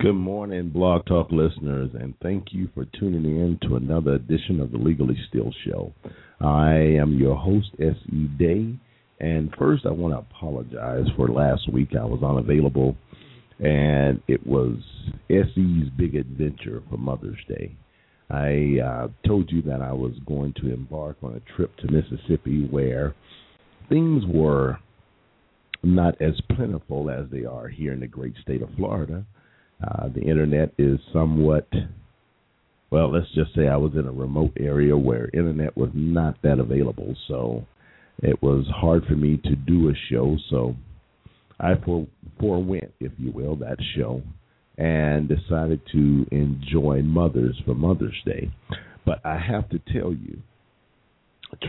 Good morning, Blog Talk listeners, and thank you for tuning in to another edition of the Legally Still Show. I am your host, S.E. Day, and first I want to apologize for last week. I was unavailable, and it was S.E.'s big adventure for Mother's Day. I uh, told you that I was going to embark on a trip to Mississippi where things were not as plentiful as they are here in the great state of Florida uh, the internet is somewhat, well, let's just say I was in a remote area where internet was not that available, so it was hard for me to do a show. So I for, forewent, if you will, that show and decided to enjoy Mothers for Mother's Day. But I have to tell you,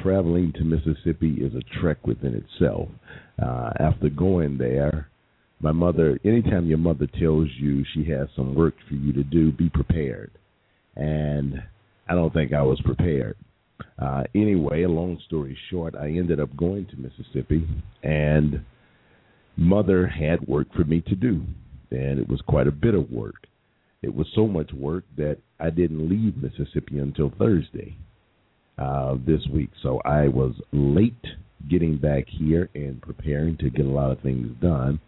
traveling to Mississippi is a trek within itself. Uh, after going there, my mother anytime your mother tells you she has some work for you to do be prepared. And i don't think i was prepared. Uh anyway a long story short i ended up going to mississippi and mother had work for me to do. And it was quite a bit of work. It was so much work that i didn't leave mississippi until thursday uh this week. So i was late getting back here and preparing to get a lot of things done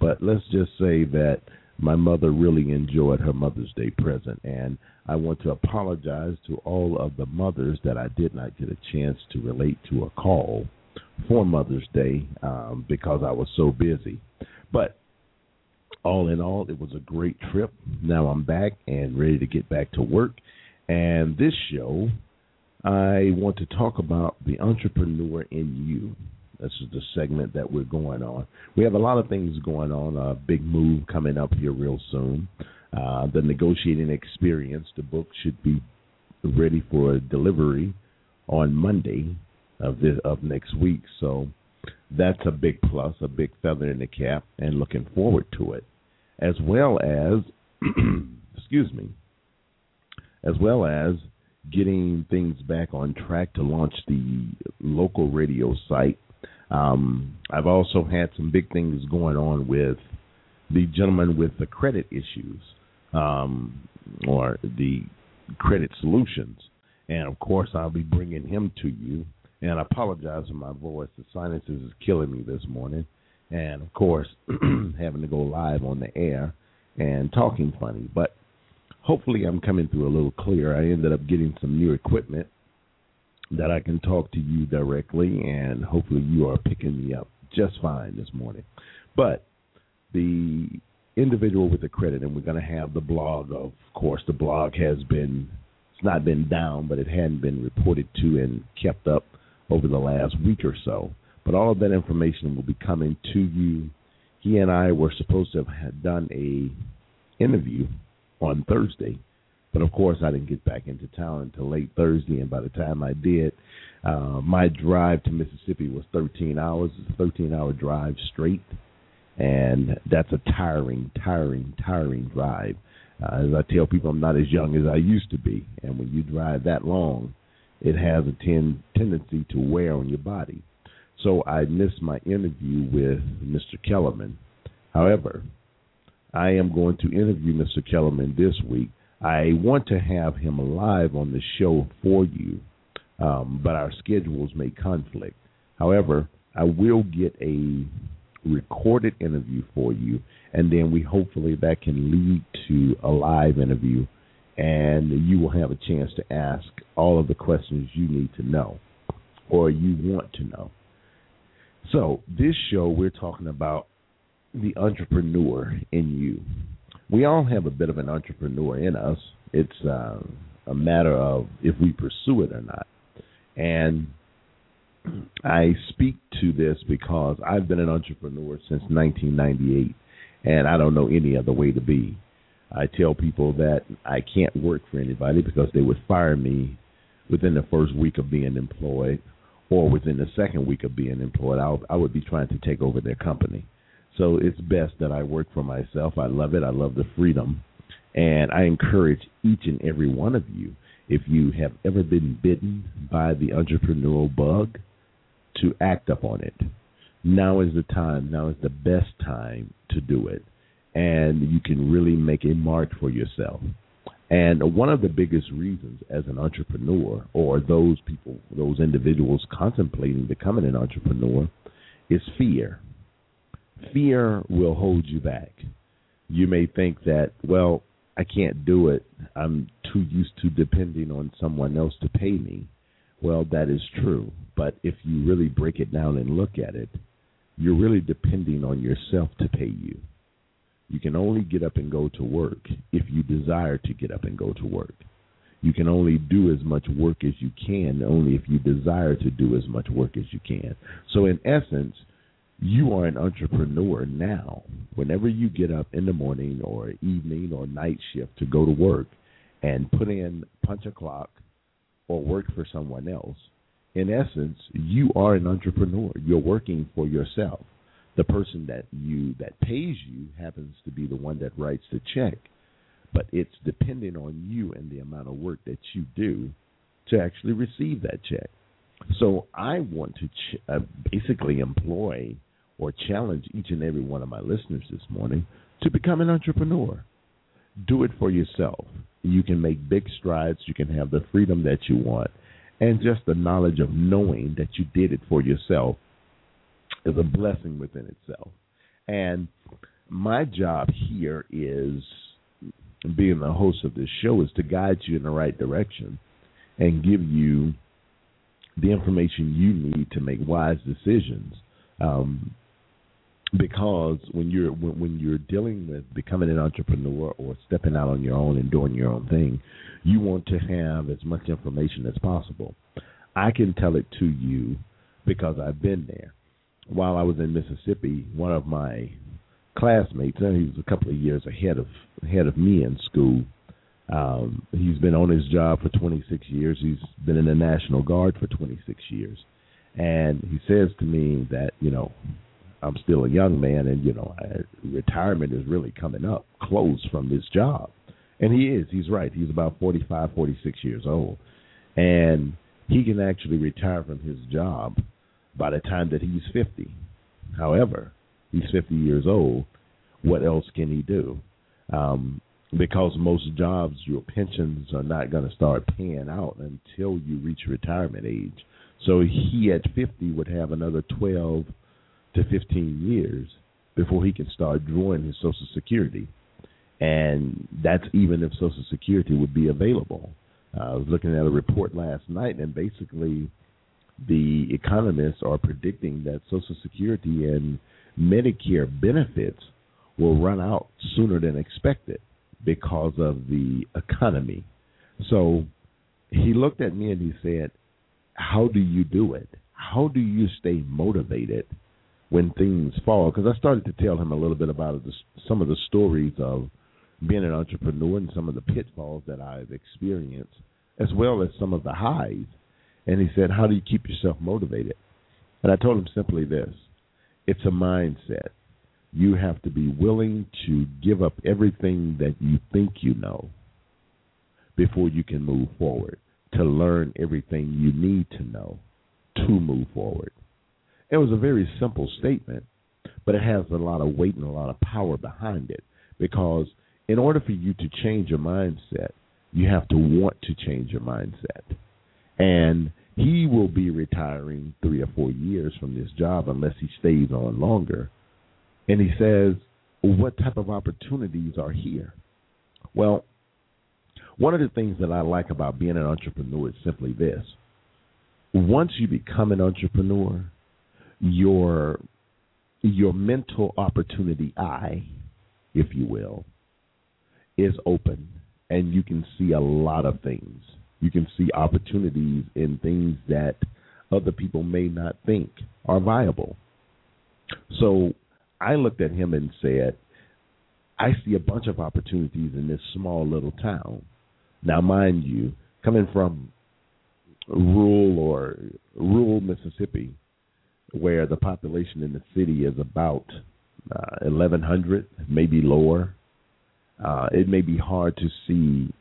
but let's just say that my mother really enjoyed her Mother's Day present, and I want to apologize to all of the mothers that I did not get a chance to relate to a call for Mother's Day um, because I was so busy. But all in all, it was a great trip. Now I'm back and ready to get back to work. And this show, I want to talk about the entrepreneur in you. This is the segment that we're going on. We have a lot of things going on. A big move coming up here real soon. Uh, the negotiating experience. The book should be ready for delivery on Monday of this of next week. So that's a big plus, a big feather in the cap, and looking forward to it. As well as, excuse me, as well as getting things back on track to launch the local radio site um, I've also had some big things going on with the gentleman with the credit issues um, or the credit solutions. And of course, I'll be bringing him to you. And I apologize for my voice. The sinuses is killing me this morning. And of course, having to go live on the air and talking funny. But hopefully, I'm coming through a little clearer. I ended up getting some new equipment that I can talk to you directly, and hopefully you are picking me up just fine this morning. But the individual with the credit, and we're going to have the blog. Of course, the blog has been it's not been down, but it hadn't been reported to and kept up over the last week or so. But all of that information will be coming to you. He and I were supposed to have done a interview on Thursday but of course, I didn't get back into town until late Thursday, and by the time I did, uh, my drive to Mississippi was 13 hours. It's a 13 hour drive straight, and that's a tiring, tiring, tiring drive. Uh, as I tell people, I'm not as young as I used to be, and when you drive that long, it has a ten, tendency to wear on your body. So I missed my interview with Mr. Kellerman. However, I am going to interview Mr. Kellerman this week I want to have him live on the show for you, um, but our schedules may conflict. However, I will get a recorded interview for you, and then we hopefully that can lead to a live interview, and you will have a chance to ask all of the questions you need to know or you want to know. So, this show we're talking about the entrepreneur in you we all have a bit of an entrepreneur in us. It's uh, a matter of if we pursue it or not. And I speak to this because I've been an entrepreneur since 1998, and I don't know any other way to be. I tell people that I can't work for anybody because they would fire me within the first week of being employed or within the second week of being employed. I, I would be trying to take over their company. So it's best that I work for myself. I love it. I love the freedom. And I encourage each and every one of you, if you have ever been bitten by the entrepreneurial bug, to act upon it. Now is the time. Now is the best time to do it. and you can really make a mark for yourself. And one of the biggest reasons as an entrepreneur or those people, those individuals contemplating becoming an entrepreneur is fear. Fear will hold you back. You may think that, well, I can't do it. I'm too used to depending on someone else to pay me. Well, that is true. But if you really break it down and look at it, you're really depending on yourself to pay you. You can only get up and go to work if you desire to get up and go to work. You can only do as much work as you can only if you desire to do as much work as you can. So, in essence, you are an entrepreneur now. Whenever you get up in the morning or evening or night shift to go to work and put in punch a clock or work for someone else, in essence, you are an entrepreneur. You're working for yourself the person that you that pays you happens to be the one that writes the check, but it's dependent on you and the amount of work that you do to actually receive that check. So I want to ch- uh, basically employ or challenge each and every one of my listeners this morning to become an entrepreneur. Do it for yourself. You can make big strides. You can have the freedom that you want, and just the knowledge of knowing that you did it for yourself is a blessing within itself. And my job here is being the host of this show is to guide you in the right direction and give you the information you need to make wise decisions. Um, because when you're when, when you're dealing with becoming an entrepreneur or stepping out on your own and doing your own thing, you want to have as much information as possible. I can tell it to you because I've been there while I was in Mississippi, one of my classmates, and he was a couple of years ahead of ahead of me in school. Um, he's been on his job for 26 years. He's been in the National Guard for 26 years, and he says to me that you know I'm still a young man, and you know I, retirement is really coming up close from this job, and he is. He's right. He's about 45, 46 years old, and he can actually retire from his job by the time that he's 50. However, he's 50 years old. What else can he do? Um, because most jobs, your pensions are not going to start paying out until you reach retirement age. So he at 50 would have another 12 to 15 years before he can start drawing his Social Security. And that's even if Social Security would be available. Uh, I was looking at a report last night, and basically the economists are predicting that Social Security and Medicare benefits will run out sooner than expected because of the economy. So he looked at me and he said, How do you do it? How do you stay motivated when things fall? Because I started to tell him a little bit about the, some of the stories of being an entrepreneur and some of the pitfalls that I've experienced, as well as some of the highs. And he said, How do you keep yourself motivated? And I told him simply this it's a mindset. You have to be willing to give up everything that you think you know before you can move forward, to learn everything you need to know to move forward. It was a very simple statement, but it has a lot of weight and a lot of power behind it because in order for you to change your mindset, you have to want to change your mindset. And he will be retiring three or four years from this job unless he stays on longer. And he says, What type of opportunities are here? Well, one of the things that I like about being an entrepreneur is simply this. Once you become an entrepreneur, your your mental opportunity eye, if you will, is open and you can see a lot of things you can see opportunities in things that other people may not think are viable. So I looked at him and said, I see a bunch of opportunities in this small little town. Now, mind you, coming from rural or rural Mississippi, where the population in the city is about uh, 1,100, maybe lower, uh, it may be hard to see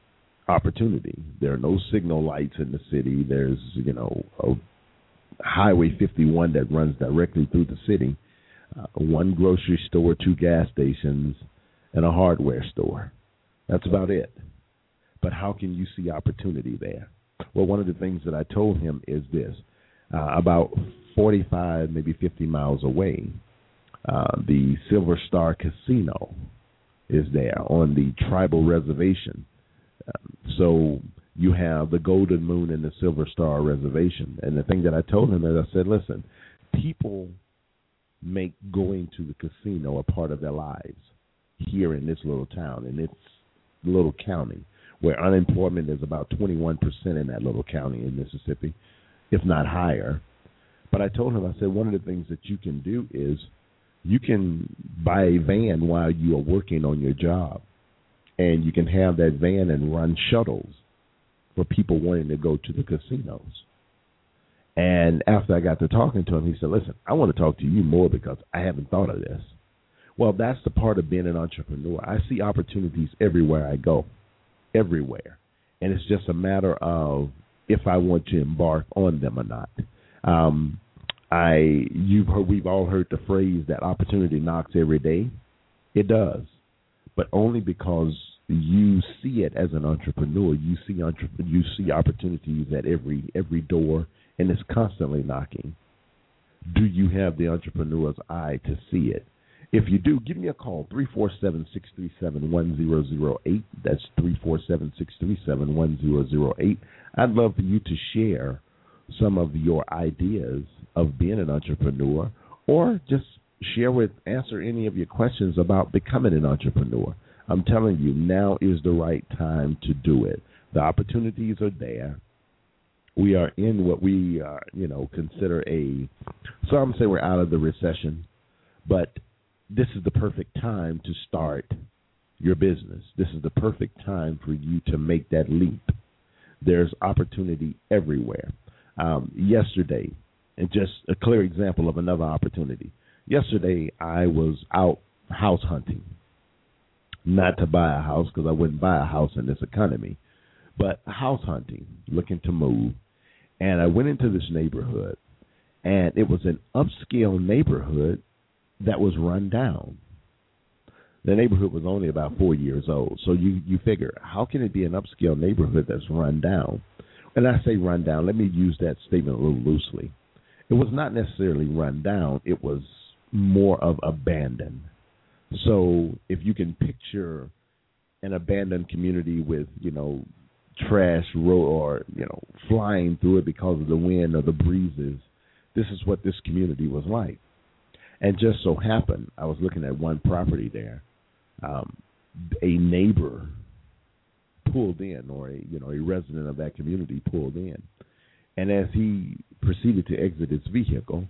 opportunity. There are no signal lights in the city. There's, you know, a Highway 51 that runs directly through the city, uh, one grocery store, two gas stations, and a hardware store. That's about it. But how can you see opportunity there? Well, one of the things that I told him is this uh, about 45, maybe 50 miles away, uh, the Silver Star Casino is there on the tribal reservation. Um, so you have the Golden Moon and the Silver Star Reservation. And the thing that I told him is I said, listen, people make going to the casino a part of their lives here in this little town, in this little county, where unemployment is about 21% in that little county in Mississippi, if not higher. But I told him, I said, one of the things that you can do is you can buy a van while you are working on your job, and you can have that van and run shuttles for people wanting to go to the casinos. And after I got to talking to him, he said, Listen, I want to talk to you more because I haven't thought of this. Well, that's the part of being an entrepreneur. I see opportunities everywhere I go, everywhere. And it's just a matter of if I want to embark on them or not. Um, I you've heard we've all heard the phrase that opportunity knocks every day. It does, but only because you see it as an entrepreneur. You see entre- you see opportunities at every every door, and it's constantly knocking. Do you have the entrepreneur's eye to see it? If you do, give me a call, 347-637-1008. That's 347-637-1008. I'd love for you to share some of your ideas of being an entrepreneur or just share with answer any of your questions about becoming an entrepreneur. I'm telling you, now is the right time to do it. The opportunities are there. We are in what we, uh, you know, consider a. Some say we're out of the recession, but this is the perfect time to start your business. This is the perfect time for you to make that leap. There's opportunity everywhere. Um, yesterday, and just a clear example of another opportunity. Yesterday, I was out house hunting, not to buy a house because I wouldn't buy a house in this economy, but house hunting, looking to move. And I went into this neighborhood, and it was an upscale neighborhood that was run down. The neighborhood was only about four years old, so you you figure how can it be an upscale neighborhood that's run down? And I say run down. Let me use that statement a little loosely it was not necessarily run down, it was more of abandoned. So if you can picture an abandoned community with, you know, trash road or, you know, flying through it because of the wind or the breezes, this is what this community was like. And just so happened, I was looking at one property there. Um, a neighbor pulled in, or a you know a resident of that community pulled in, and as he proceeded to exit his vehicle,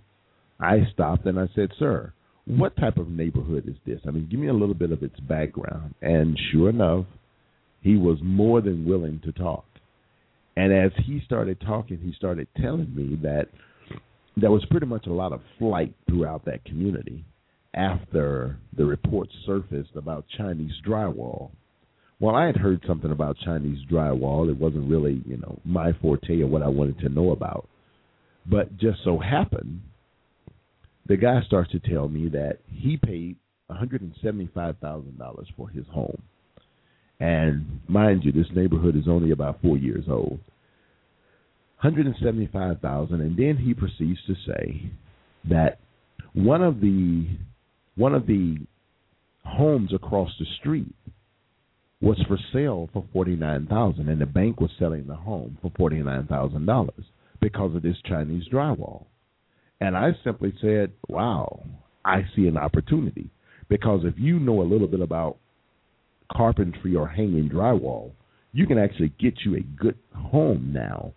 I stopped and I said, Sir, what type of neighborhood is this? I mean, give me a little bit of its background. And sure enough, he was more than willing to talk. And as he started talking, he started telling me that there was pretty much a lot of flight throughout that community after the reports surfaced about Chinese drywall well, I had heard something about Chinese drywall. It wasn't really, you know, my forte or what I wanted to know about. But just so happened, the guy starts to tell me that he paid $175,000 for his home. And mind you, this neighborhood is only about four years old. 175,000, and then he proceeds to say that one of the one of the homes across the street was for sale for forty nine thousand, and the bank was selling the home for forty nine thousand dollars because of this Chinese drywall. And I simply said, "Wow, I see an opportunity." Because if you know a little bit about carpentry or hanging drywall, you can actually get you a good home now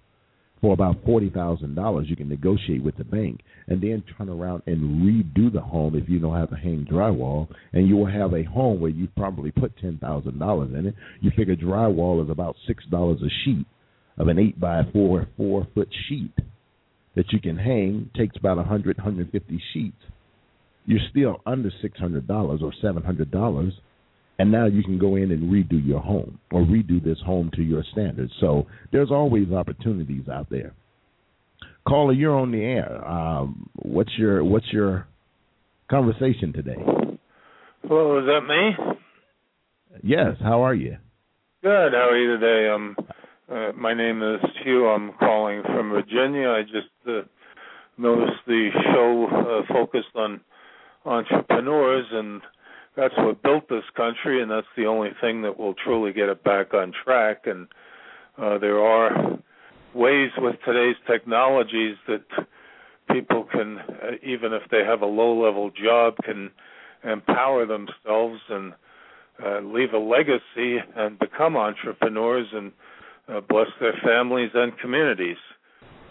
for about forty thousand dollars you can negotiate with the bank and then turn around and redo the home if you don't have to hang drywall. And you will have a home where you probably put ten thousand dollars in it. You figure drywall is about six dollars a sheet of an eight by four four foot sheet that you can hang. Takes about a hundred hundred fifty sheets. You're still under six hundred dollars or seven hundred dollars and now you can go in and redo your home or redo this home to your standards. So there's always opportunities out there. Caller, you're on the air. Um, what's your what's your conversation today? Hello, is that me? Yes, how are you? Good. How are you today? Um, uh, my name is Hugh. I'm calling from Virginia. I just uh, noticed the show uh, focused on entrepreneurs, and that's what built this country, and that's the only thing that will truly get it back on track. And uh, there are ways with today's technologies that people can, uh, even if they have a low-level job, can empower themselves and uh, leave a legacy and become entrepreneurs and uh, bless their families and communities.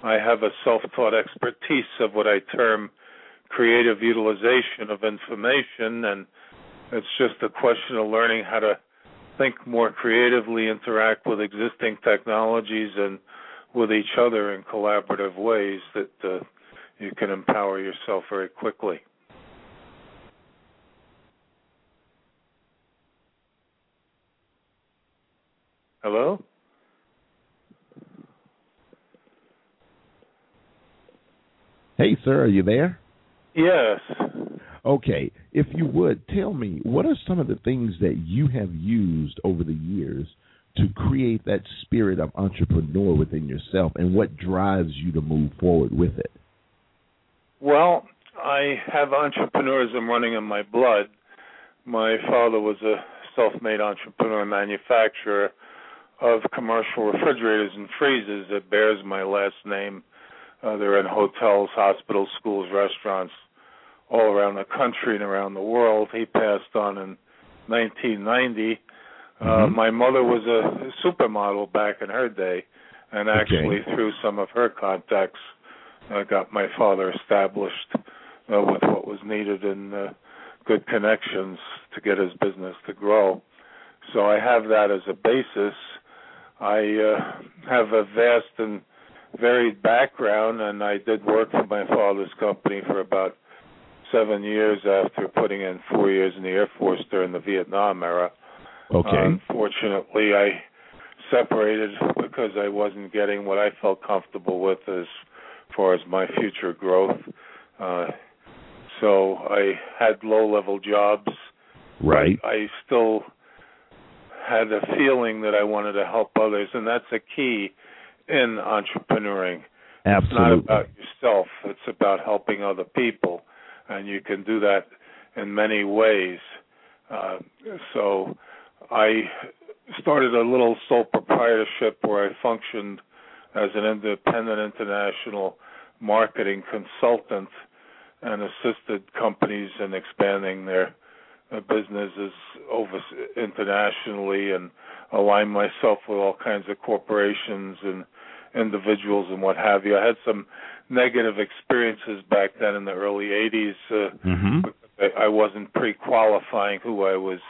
I have a self taught expertise of what I term creative utilization of information, and it's just a question of learning how to think more creatively, interact with existing technologies, and with each other in collaborative ways that uh, you can empower yourself very quickly. Hello? Hey, sir, are you there? Yes. Okay. If you would, tell me, what are some of the things that you have used over the years to create that spirit of entrepreneur within yourself and what drives you to move forward with it? Well, I have entrepreneurism running in my blood. My father was a self made entrepreneur manufacturer of commercial refrigerators and freezers that bears my last name. Uh, they're in hotels, hospitals, schools, restaurants all around the country and around the world. He passed on in 1990. Uh, mm-hmm. my mother was a supermodel back in her day, and actually okay. through some of her contacts, uh, got my father established uh, with what was needed and uh, good connections to get his business to grow. So I have that as a basis. I uh, have a vast and varied background, and I did work for my father's company for about seven years after putting in four years in the Air Force during the Vietnam era. Okay. Unfortunately, I separated because I wasn't getting what I felt comfortable with as far as my future growth. Uh, so I had low level jobs. Right. I still had a feeling that I wanted to help others, and that's a key in entrepreneuring. Absolutely. It's not about yourself, it's about helping other people, and you can do that in many ways. Uh, so I started a little sole proprietorship where I functioned as an independent international marketing consultant and assisted companies in expanding their uh, businesses over internationally and align myself with all kinds of corporations and individuals and what have you. I had some negative experiences back then in the early 80s. Uh, mm-hmm. I, I wasn't pre-qualifying who I was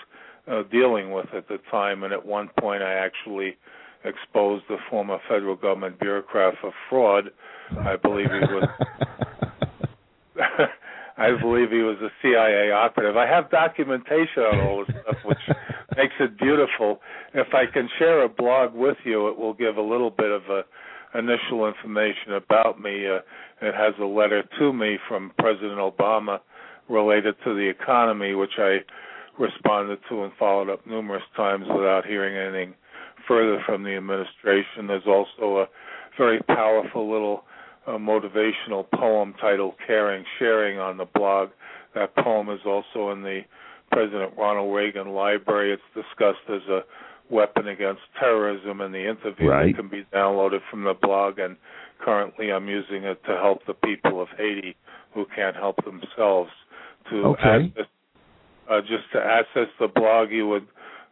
uh, dealing with at the time, and at one point I actually exposed the former federal government bureaucrat for fraud. I believe he was I believe he was a CIA operative. I have documentation on all this stuff, which makes it beautiful. If I can share a blog with you, it will give a little bit of a initial information about me. Uh, it has a letter to me from President Obama related to the economy, which I responded to and followed up numerous times without hearing anything further from the administration. There's also a very powerful little a motivational poem titled Caring Sharing on the blog. That poem is also in the President Ronald Reagan Library. It's discussed as a weapon against terrorism in the interview right. that can be downloaded from the blog and currently I'm using it to help the people of Haiti who can't help themselves to okay. access uh, just to access the blog you would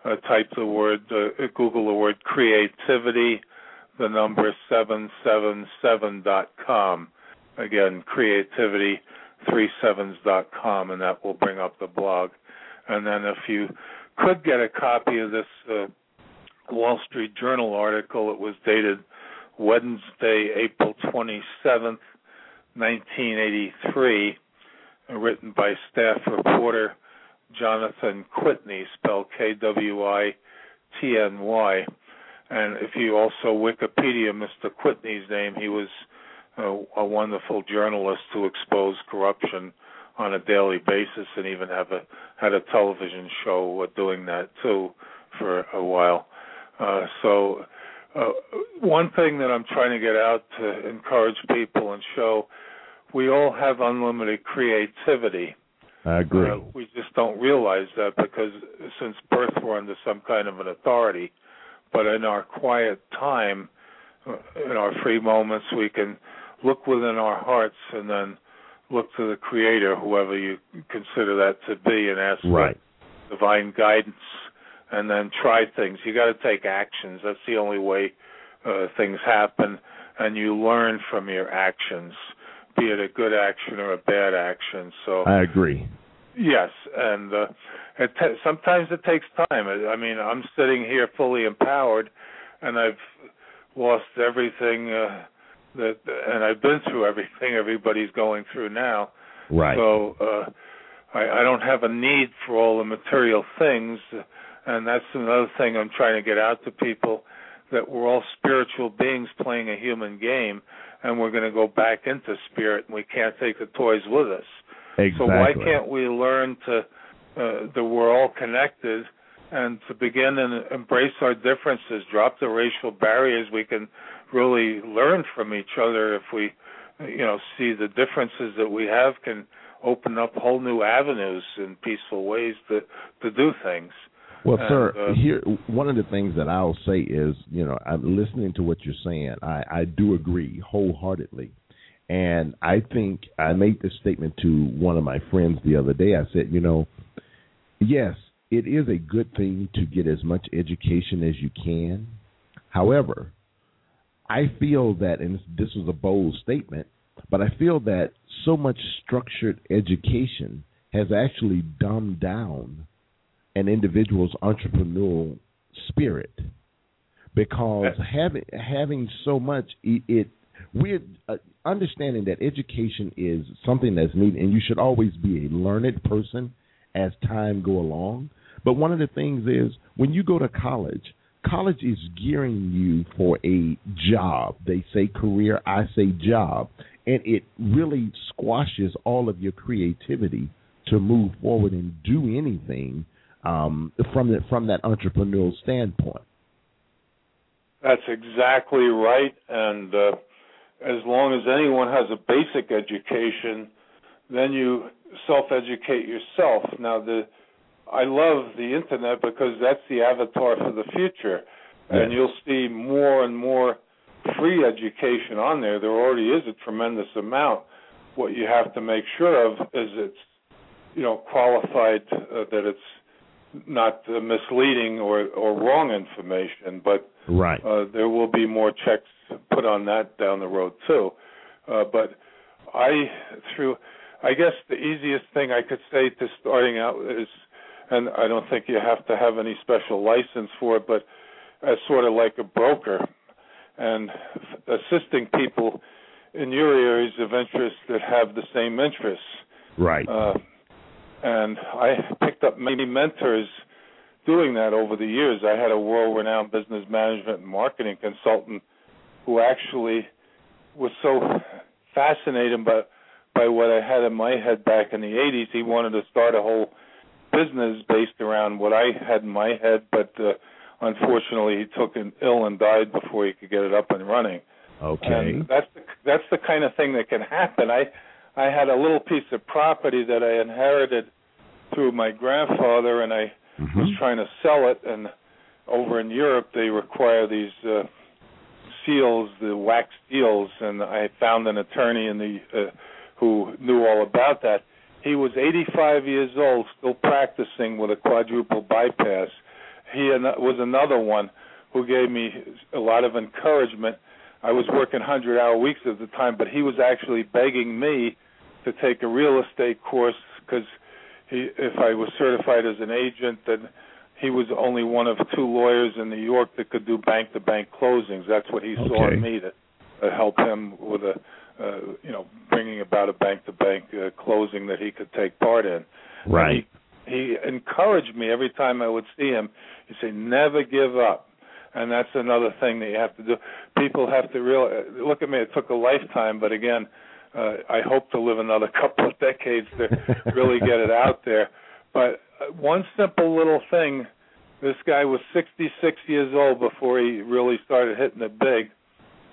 uh, type the word uh, Google the word creativity the number 777.com. Again, creativity37s.com, and that will bring up the blog. And then if you could get a copy of this uh, Wall Street Journal article, it was dated Wednesday, April 27th, 1983, written by staff reporter Jonathan Kwitny, spelled K W I T N Y. And if you also Wikipedia Mr. Kwitny's name, he was a, a wonderful journalist who exposed corruption on a daily basis, and even have a had a television show uh, doing that too for a while. Uh, so, uh, one thing that I'm trying to get out to encourage people and show we all have unlimited creativity. I agree. Uh, we just don't realize that because since birth we're under some kind of an authority. But in our quiet time, uh, in our free moments, we can look within our hearts and then look to the Creator, whoever you consider that to be, and ask right. for divine guidance, and then try things. You got to take actions. That's the only way uh, things happen, and you learn from your actions, be it a good action or a bad action. So I agree. Yes, and uh, it t- sometimes it takes time. I mean, I'm sitting here fully empowered, and I've lost everything. Uh, that and I've been through everything everybody's going through now. Right. So uh I, I don't have a need for all the material things and that's another thing I'm trying to get out to people that we're all spiritual beings playing a human game and we're going to go back into spirit and we can't take the toys with us. Exactly. So why can't we learn to uh, that we're all connected and to begin and embrace our differences, drop the racial barriers we can really learn from each other if we you know see the differences that we have can open up whole new avenues and peaceful ways to to do things well sir uh, here one of the things that i'll say is you know i'm listening to what you're saying. I i do agree wholeheartedly. And i think i made this statement to one of my friends the other day. I said you know yes it is a good thing to get as much education as you can. However I feel that, and this was a bold statement, but I feel that so much structured education has actually dumbed down an individual's entrepreneurial spirit because having having so much it, it we're uh, understanding that education is something that's needed and you should always be a learned person as time go along but one of the things is when you go to college college is gearing you for a job. They say career, I say job. And it really squashes all of your creativity to move forward and do anything um, from the, from that entrepreneurial standpoint. That's exactly right. And uh, as long as anyone has a basic education, then you self educate yourself. Now, the I love the internet because that's the avatar for the future, and you'll see more and more free education on there. There already is a tremendous amount. What you have to make sure of is it's you know qualified uh, that it's not uh, misleading or or wrong information, but right. uh, there will be more checks put on that down the road too. Uh, but I through I guess the easiest thing I could say to starting out is and I don't think you have to have any special license for it, but as sort of like a broker and assisting people in your areas of interest that have the same interests. Right. Uh, and I picked up many mentors doing that over the years. I had a world renowned business management and marketing consultant who actually was so fascinated by by what I had in my head back in the 80s. He wanted to start a whole business based around what I had in my head, but uh, unfortunately he took an ill and died before he could get it up and running. Okay. And that's the that's the kind of thing that can happen. I I had a little piece of property that I inherited through my grandfather, and I mm-hmm. was trying to sell it. And over in Europe, they require these uh, seals, the wax seals, and I found an attorney in the uh, who knew all about that. He was 85 years old, still practicing with a quadruple bypass. He was another one who gave me a lot of encouragement. I was working 100-hour weeks at the time, but he was actually begging me to take a real estate course because he, if I was certified as an agent, then he was only one of two lawyers in New York that could do bank-to-bank closings. That's what he okay. saw in me to uh, help him with a uh, you know, bringing about a bank-to-bank uh, closing that he could take part in. Right. He, he encouraged me every time I would see him. He'd say, "Never give up." And that's another thing that you have to do. People have to real look at me. It took a lifetime, but again, uh, I hope to live another couple of decades to really get it out there. But uh, one simple little thing this guy was 66 years old before he really started hitting it big,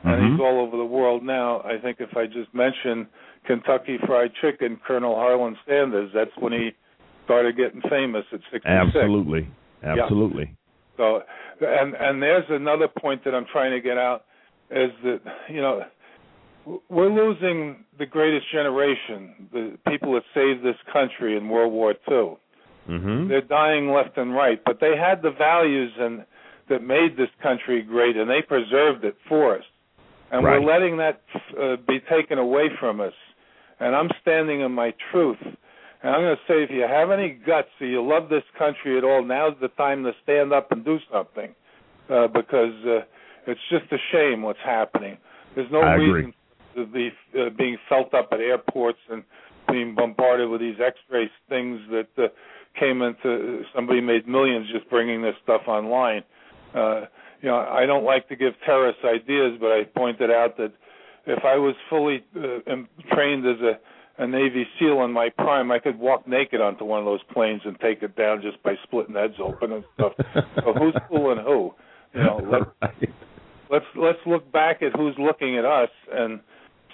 and Mhm. he's all over the world now. I think if I just mention Kentucky Fried Chicken, Colonel Harlan Sanders, that's when he started getting famous at 66. Absolutely. Absolutely. So, and and there's another point that I'm trying to get out is that you know we're losing the greatest generation, the people that saved this country in World War II. Mhm. They're dying left and right, but they had the values and that made this country great, and they preserved it for us. And Right. we're letting that uh, be taken away from us. And I'm standing in my truth. And I'm going to say, if you have any guts, or you love this country at all, now's the time to stand up and do something, uh, because uh, it's just a shame what's happening. There's no I reason to be uh, being felt up at airports and being bombarded with these X-ray things that uh, came into. Somebody made millions just bringing this stuff online. Uh, you know, I don't like to give terrorist ideas, but I pointed out that if I was fully uh, trained as a a Navy SEAL in my prime, I could walk naked onto one of those planes and take it down just by splitting heads open and stuff. so who's fooling who? You know, let, Right. let's let's look back at who's looking at us and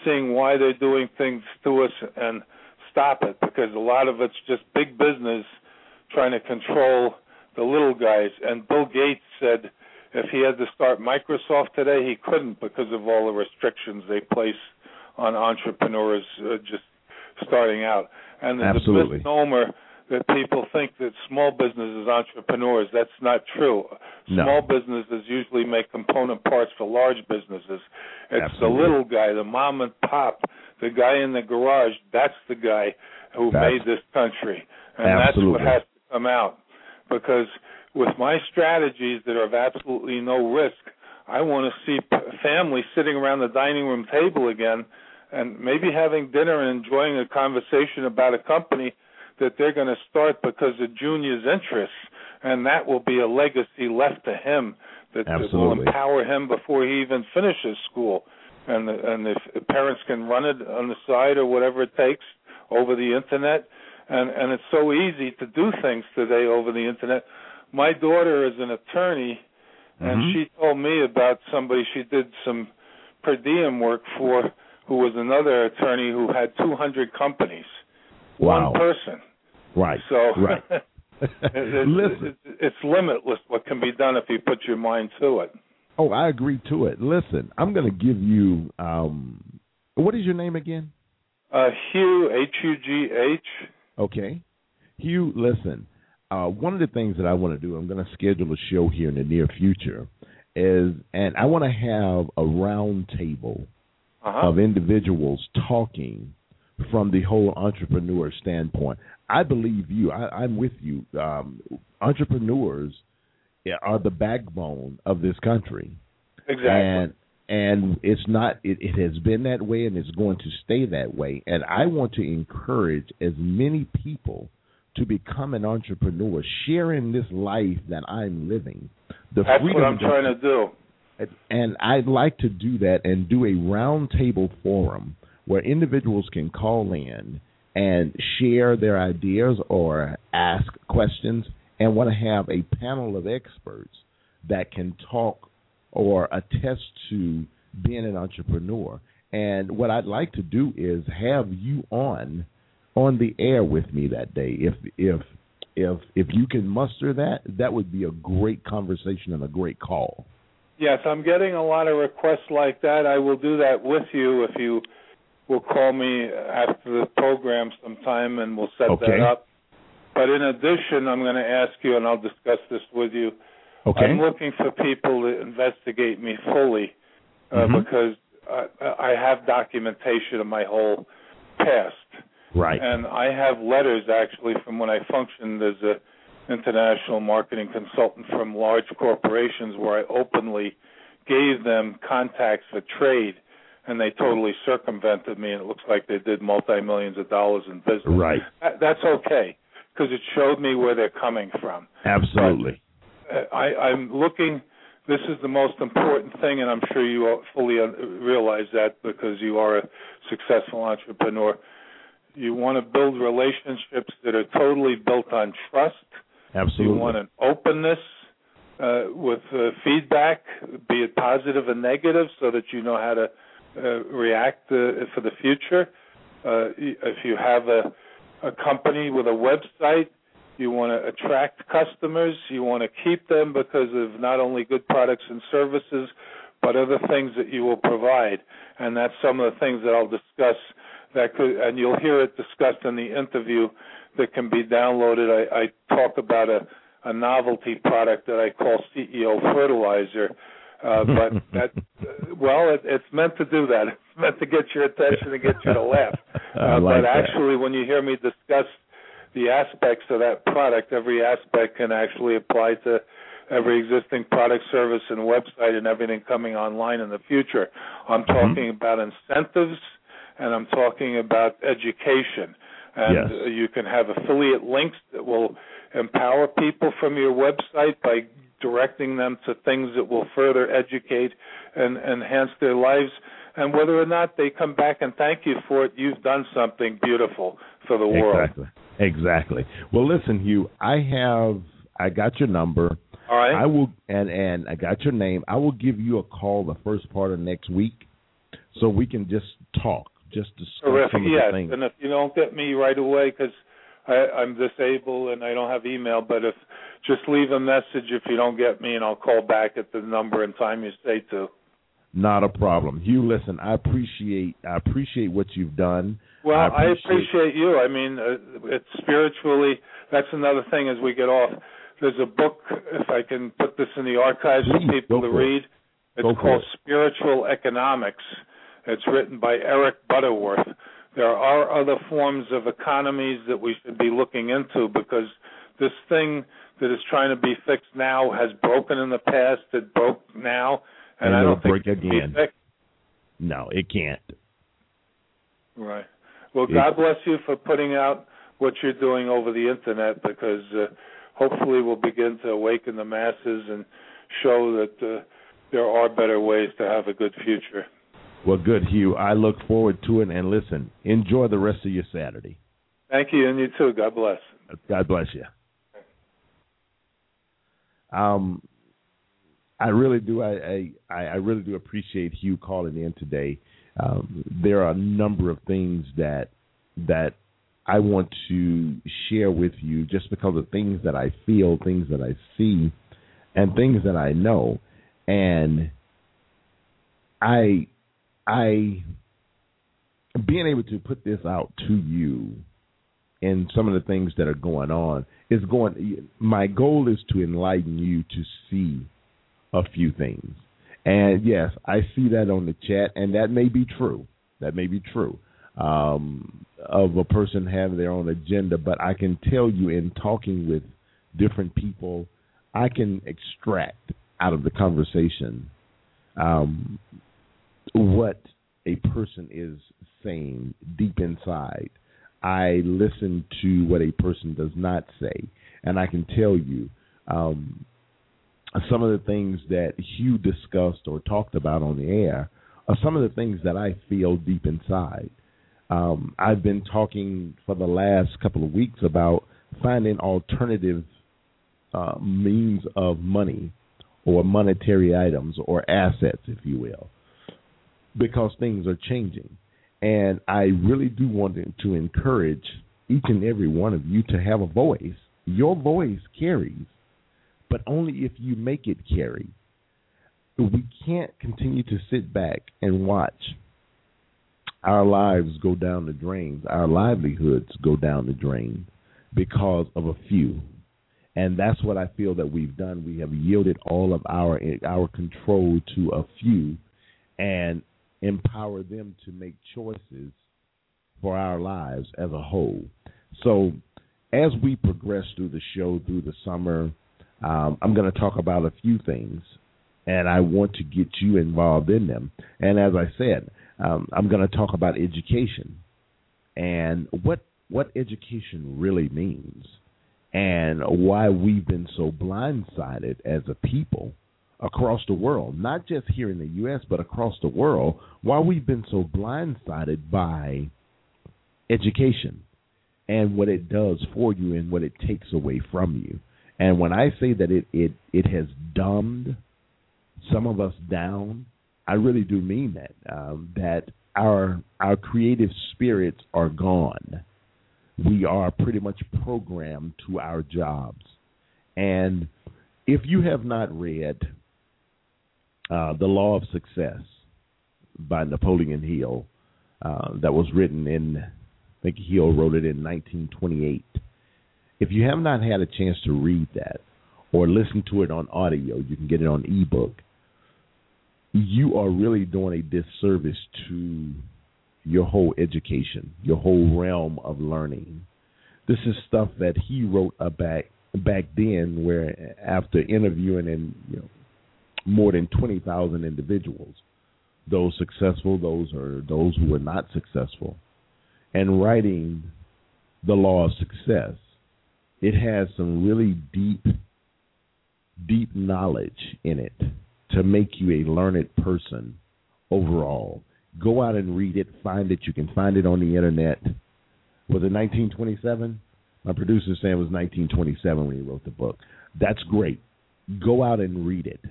seeing why they're doing things to us and stop it because a lot of it's just big business trying to control the little guys and Bill Gates said if he had to start Microsoft today he couldn't because of all the restrictions they place on entrepreneurs uh, just starting out and there's Absolutely. a misnomer that people think that small business is entrepreneurs that's not true No. Small businesses usually make component parts for large businesses. It's Absolutely. the little guy, the mom and pop, the guy in the garage. That's the guy who That's- made this country, and Absolutely. that's what has to come out. Because with my strategies that are of absolutely no risk, I want to see p- families sitting around the dining room table again, and maybe having dinner and enjoying a conversation about a company that they're going to start because of Junior's interests, and that will be a legacy left to him that, that will empower him before he even finishes school. And and if parents can run it on the side or whatever it takes over the internet, and and it's so easy to do things today over the internet. My daughter is an attorney, and Mhm. she told me about somebody she did some per diem work for, who was another attorney who had 200 companies Wow. one person. Right. So Right. it's, Listen. it's, it's limitless what can be done if you put your mind to it. Oh, I agree to it. Listen, I'm going to give you. Um, what is your name again? Uh, Hugh H U G H. Okay, Hugh. Listen, uh, one of the things that I want to do, I'm going to schedule a show here in the near future, is, and I want to have a round table Uh-huh. of individuals talking from the whole entrepreneur standpoint. I believe you. I, I'm with you. Um, entrepreneurs are the backbone of this country. Exactly. and and it's not it, it has been that way and it's going to stay that way and i want to encourage as many people to become an entrepreneur sharing this life that i'm living the That's what I'm that- trying to do. And i'd like to do that and do a roundtable forum where individuals can call in and share their ideas or ask questions and want to have a panel of experts that can talk or attest to being an entrepreneur. And what I'd like to do is have you on on the air with me that day. If if if if you can muster that, that would be a great conversation and a great call. Yes, I'm getting a lot of requests like that. I will do that with you if you will call me after the program sometime and we'll set Okay. that up. But in addition, I'm going to ask you, and I'll discuss this with you. Okay. I'm looking for people to investigate me fully uh, Mhm. because I, I have documentation of my whole past. right. And I have letters actually from when I functioned as a international marketing consultant from large corporations where I openly gave them contacts for trade and they totally circumvented me and it looks like they did multi millions of dollars in business. Right. That, that's okay because it showed me where they're coming from. Absolutely. Uh, I, I'm looking this is the most important thing, and I'm sure you fully realize that because you are a successful entrepreneur. You want to build relationships that are totally built on trust. Absolutely. You want an openness uh, with uh, feedback, be it positive and negative, so that you know how to uh, react uh, for the future. Uh, if you have a, a company with a website, you want to attract customers. You want to keep them because of not only good products and services, but other things that you will provide. And that's some of the things that I'll discuss. That could, and you'll hear it discussed in the interview that can be downloaded. I, I talk about a, a novelty product that I call CEO Fertilizer. Uh, but that, well, it, it's meant to do that. It's meant to get your attention and get you to laugh. Uh, like but actually, when you hear me discuss the aspects of that product, every aspect can actually apply to every existing product, service, and website and everything coming online in the future. I'm mm-hmm. talking mm-hmm. about incentives and I'm talking about education. And yes. Uh, you can have affiliate links that will empower people from your website by directing them to things that will further educate and enhance their lives. And whether or not they come back and thank you for it, you've done something beautiful for the world. Exactly. Exactly. Well, listen, Hugh, I have I got your number. All right. I will and and I got your name. I will give you a call the first part of next week, so we can just talk, just discuss Terrific. yes. things. And if you don't get me right away, because I'm disabled and I don't have email, but if just leave a message if you don't get me, and I'll call back at the number and time you say to. Not a problem, Hugh. Listen, I appreciate I appreciate what you've done. Well, I appreciate, appreciate, I appreciate you. I mean, uh, it's spiritually. That's another thing as we get off. There's a book, if I can put this in the archives Please, for people to read. It. It's go called it. Spiritual Economics. It's written by Eric Butterworth. There are other forms of economies that we should be looking into because this thing that is trying to be fixed now has broken in the past. It broke now, and, and I don't break think again. No, it can't. Right. Well, God bless you for putting out what you're doing over the internet because uh, hopefully we'll begin to awaken the masses and show that uh, there are better ways to have a good future. Well, good, Hugh. I look forward to it. And listen, enjoy the rest of your Saturday. Thank you, and you too. God bless. God bless you. Um, I really do. I, I I really do appreciate Hugh calling in today. Um, there are a number of things that that I want to share with you, just because of things that I feel, things that I see, and things that I know, and I I being able to put this out to you and some of the things that are going on is going my goal is to enlighten you to see a few things. And yes i see that on the chat and that may be true. That may be true um, of a person having their own agenda but i can tell you in talking with different people i can extract out of the conversation um, what a person is saying deep inside. I listen to what a person does not say, and I can tell you um, some of the things that Hugh discussed or talked about on the air are some of the things that I feel deep inside. Um, I've been talking for the last couple of weeks about finding alternative uh, means of money or monetary items or assets, if you will because things are changing. And I really do want to encourage each and every one of you to have a voice. Your voice carries, but only if you make it carry. We can't continue to sit back and watch our lives go down the drains, our livelihoods go down the drain because of a few. And that's what I feel that we've done. We have yielded all of our our control to a few, and empower them to make choices for our lives as a whole. So, as we progress through the show through the summer, um, I'm going to talk about a few things, and I want to get you involved in them. And as I said, um, I'm going to talk about education and what what education really means, and why we've been so blindsided as a people across the world, not just here in the U.S., but across the world, why we've been so blindsided by education and what it does for you and what it takes away from you. And when I say that it it it has dumbed some of us down, I really do mean that. Um, that our our creative spirits are gone. We are pretty much programmed to our jobs. And if you have not read uh, The Law of Success by Napoleon Hill, uh, that was written in, I think Hill wrote it in 1928. If you have not had a chance to read that or listen to it on audio, you can get it on ebook. You are really doing a disservice to your whole education, your whole realm of learning. This is stuff that he wrote back back then, where after interviewing and you know more than twenty thousand individuals, those successful, those are those who were not successful, and writing the law of success, it has some really deep, deep knowledge in it to make you a learned person overall. Go out and read it, find it. You can find it on the internet. Was it 1927? My producer saying it was 1927 when he wrote the book. That's great. Go out and read it.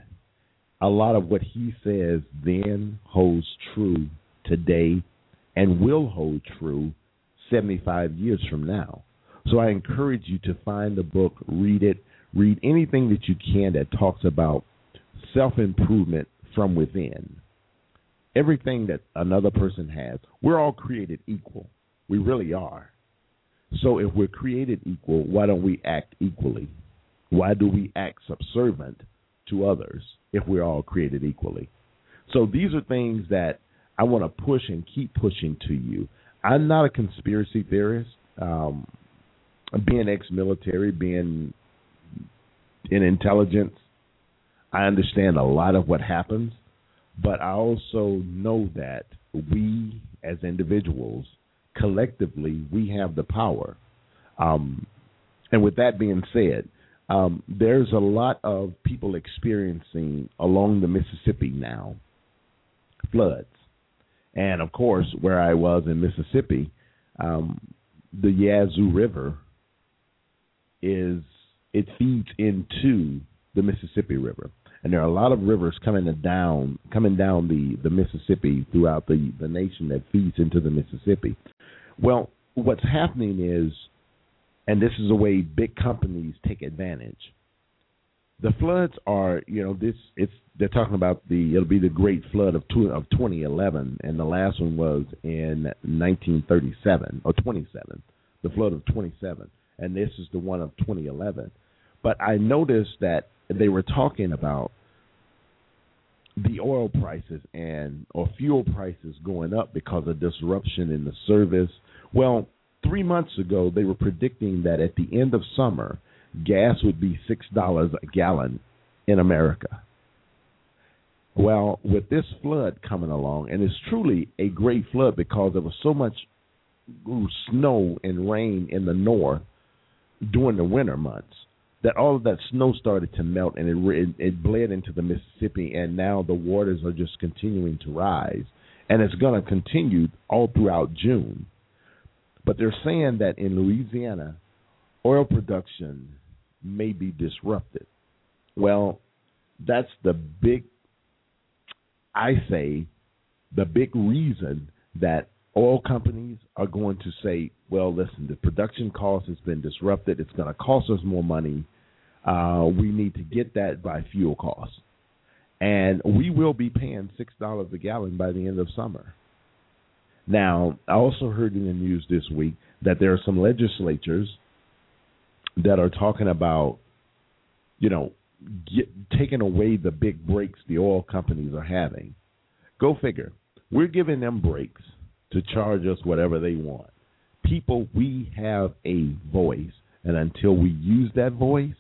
A lot of what he says then holds true today and will hold true 75 years from now. So I encourage you to find the book, read it, read anything that you can that talks about self improvement from within. Everything that another person has, we're all created equal. We really are. So if we're created equal, why don't we act equally? Why do we act subservient to others if we're all created equally? So these are things that I want to push and keep pushing to you. I'm not a conspiracy theorist. Um, being ex-military, being in intelligence, I understand a lot of what happens, but I also know that we as individuals collectively we have the power. Um, and with that being said, um, there's a lot of people experiencing along the Mississippi now floods. And of course, where I was in Mississippi, um, the Yazoo River is it feeds into the Mississippi River, and there are a lot of rivers coming down coming down the the Mississippi throughout the the nation that feeds into the Mississippi. Well, what's happening is, and this is the way big companies take advantage. The floods are, you know, this it's they're talking about the it'll be the Great Flood of two, of 2011, and the last one was in 1937 or 27, the flood of 27, and this is the one of 2011. But I noticed that they were talking about the oil prices and or fuel prices going up because of disruption in the service. Well, three months ago they were predicting that at the end of summer, gas would be six dollars a gallon in America. Well, with this flood coming along, and it's truly a great flood because there was so much snow and rain in the north during the winter months that all of that snow started to melt and it, it, it bled into the Mississippi, and now the waters are just continuing to rise, and it's going to continue all throughout June. But they're saying that in Louisiana, oil production may be disrupted. Well, that's the big, I say, the big reason that oil companies are going to say, well, listen, the production cost has been disrupted. It's going to cost us more money. Uh, we need to get that by fuel costs. And we will be paying $6 a gallon by the end of summer. Now, I also heard in the news this week that there are some legislatures that are talking about, you know, get, taking away the big breaks the oil companies are having. Go figure. We're giving them breaks to charge us whatever they want. People, we have a voice, and until we use that voice,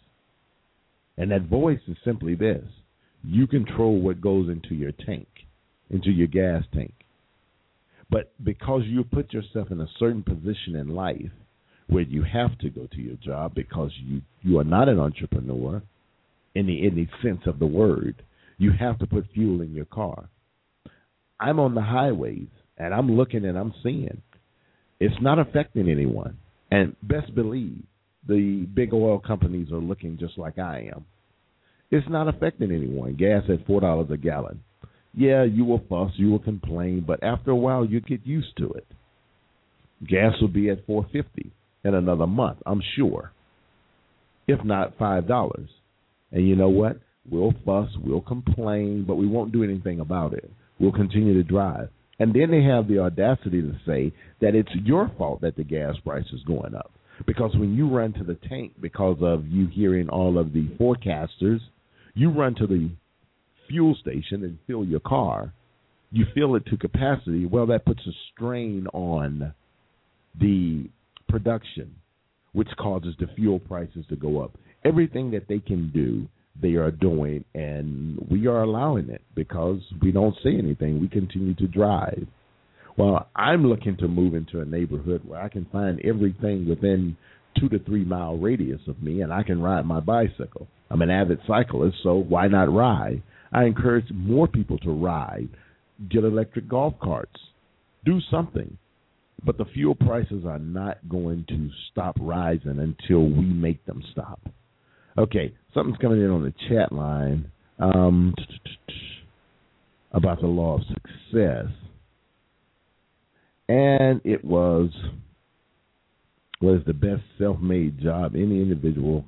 and that voice is simply this you control what goes into your tank, into your gas tank. But because you put yourself in a certain position in life where you have to go to your job because you, you are not an entrepreneur in the the sense of the word, You have to put fuel in your car. I'm on the highways and I'm looking and I'm seeing it's not affecting anyone. And best believe the big oil companies are looking just like I am. It's not affecting anyone. Gas at four dollars a gallon. Yeah, you will fuss, you will complain, but after a while you get used to it. Gas will be at four fifty in another month, I'm sure. If not five dollars. And you know what? We'll fuss, we'll complain, but we won't do anything about it. We'll continue to drive. And then they have the audacity to say that it's your fault that the gas price is going up. Because when you run to the tank because of you hearing all of the forecasters, you run to the fuel station and fill your car. You fill it to capacity. Well, that puts a strain on the production, which causes the fuel prices to go up. Everything that they can do, they are doing, and we are allowing it because we don't say anything. We continue to drive. Well, I'm looking to move into a neighborhood where I can find everything within two to three mile radius of me, and I can ride my bicycle. I'm an avid cyclist, so why not ride? I encourage more people to ride, get electric golf carts, do something. But the fuel prices are not going to stop rising until we make them stop. Okay, something's coming in on the chat line um, about the law of success and it was was the best self-made job any individual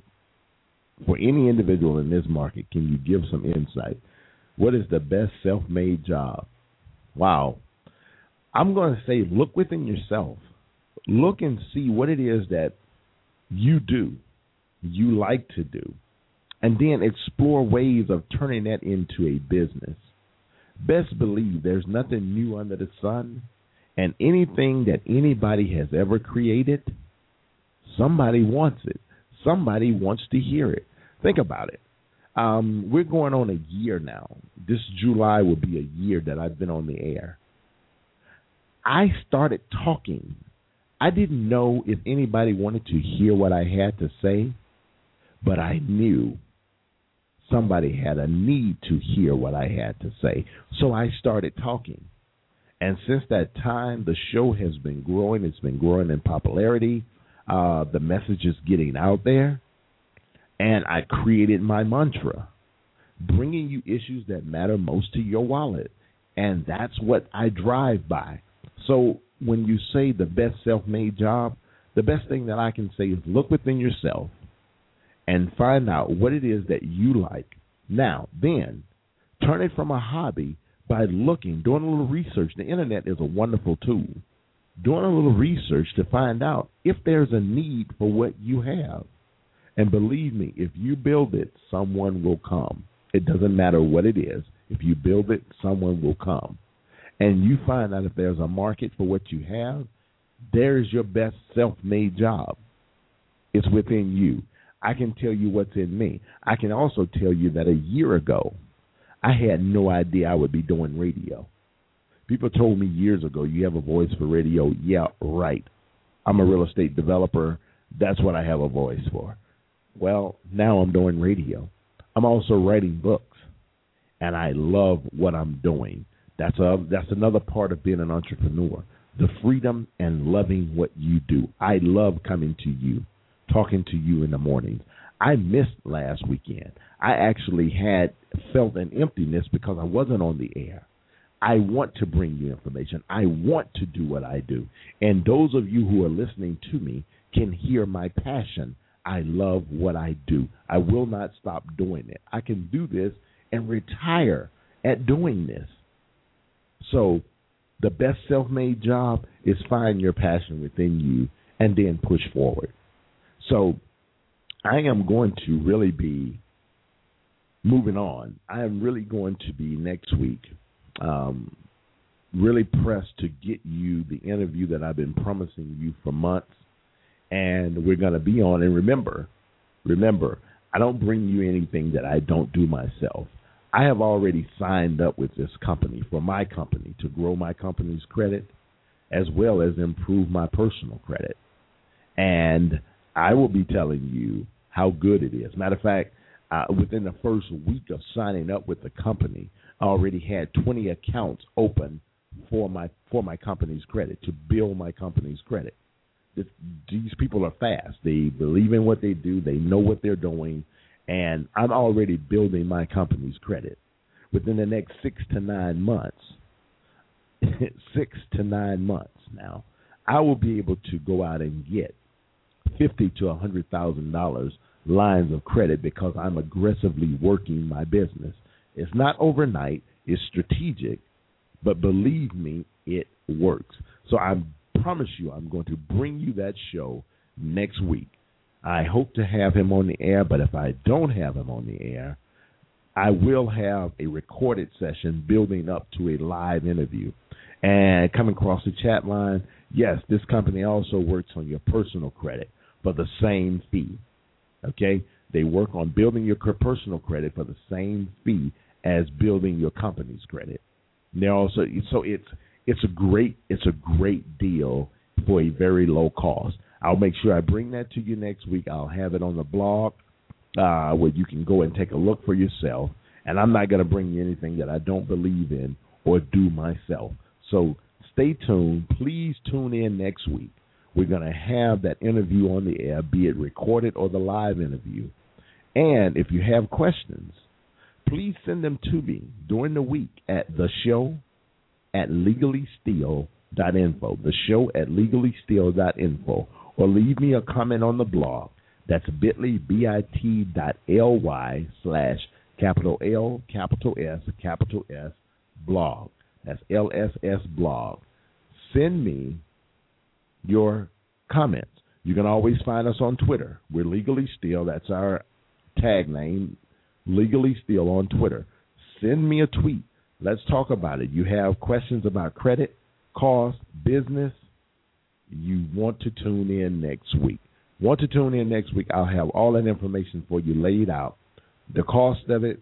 for any individual in this market. Can you give some insight? What is the best self-made job? Wow. I'm going to say look within yourself. Look and see what it is that you do, you like to do, and then explore ways of turning that into a business. Best believe there's nothing new under the sun and anything that anybody has ever created, somebody wants it. Somebody wants to hear it. Think about it. Um, we're going on a year now. This July will be a year that I've been on the air. I started talking. I didn't know if anybody wanted to hear what I had to say, but I knew somebody had a need to hear what I had to say. So I started talking. And since that time, the show has been growing. It's been growing in popularity. Uh, the message is getting out there. And I created my mantra bringing you issues that matter most to your wallet. And that's what I drive by. So when you say the best self made job, the best thing that I can say is look within yourself and find out what it is that you like. Now, then, turn it from a hobby by looking, doing a little research. The internet is a wonderful tool. Doing a little research to find out if there's a need for what you have. And believe me, if you build it, someone will come. It doesn't matter what it is. If you build it, someone will come. And you find out if there's a market for what you have, there's your best self made job. It's within you. I can tell you what's in me. I can also tell you that a year ago, I had no idea I would be doing radio. People told me years ago, you have a voice for radio. Yeah, right. I'm a real estate developer. That's what I have a voice for. Well, now I'm doing radio. I'm also writing books, and I love what I'm doing. That's a that's another part of being an entrepreneur. The freedom and loving what you do. I love coming to you, talking to you in the mornings. I missed last weekend. I actually had felt an emptiness because I wasn't on the air. I want to bring you information. I want to do what I do. And those of you who are listening to me can hear my passion. I love what I do. I will not stop doing it. I can do this and retire at doing this. So, the best self made job is find your passion within you and then push forward. So, I am going to really be moving on. I am really going to be next week um, really pressed to get you the interview that I've been promising you for months, and we're going to be on. And remember, remember, I don't bring you anything that I don't do myself. I have already signed up with this company for my company to grow my company's credit as well as improve my personal credit. And I will be telling you how good it is. Matter of fact, uh, within the first week of signing up with the company, I already had 20 accounts open for my for my company's credit to build my company's credit. These people are fast. They believe in what they do. They know what they're doing, and I'm already building my company's credit. Within the next six to nine months, six to nine months now, I will be able to go out and get fifty to a hundred thousand dollars lines of credit because I'm aggressively working my business. It's not overnight, it's strategic, but believe me, it works. So I promise you, I'm going to bring you that show next week. I hope to have him on the air, but if I don't have him on the air, I will have a recorded session building up to a live interview. And coming across the chat line, yes, this company also works on your personal credit for the same fee. Okay? They work on building your personal credit for the same fee as building your company's credit. They're also so it's it's a great it's a great deal for a very low cost. I'll make sure I bring that to you next week. I'll have it on the blog uh, where you can go and take a look for yourself. And I'm not going to bring you anything that I don't believe in or do myself. So stay tuned. Please tune in next week. We're going to have that interview on the air, be it recorded or the live interview. And if you have questions, please send them to me during the week at the show at legallysteal.info. The show at legallysteal.info. Or leave me a comment on the blog. That's bit.ly, B-I-T dot L-Y slash capital L, capital S, capital S, blog. That's LSS blog. Send me your comments. You can always find us on Twitter. We're Legally Steal. That's our tag name, Legally Steal on Twitter. Send me a tweet. Let's talk about it. You have questions about credit, cost, business. You want to tune in next week. Want to tune in next week? I'll have all that information for you laid out. The cost of it,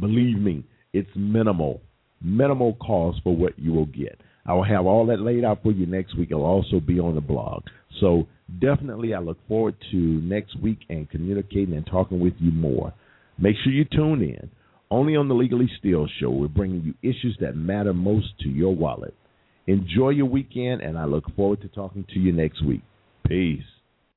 believe me, it's minimal. Minimal cost for what you will get. I will have all that laid out for you next week. It'll also be on the blog. So definitely, I look forward to next week and communicating and talking with you more. Make sure you tune in. Only on the Legally Steal Show, we're bringing you issues that matter most to your wallet. Enjoy your weekend, and I look forward to talking to you next week. Peace.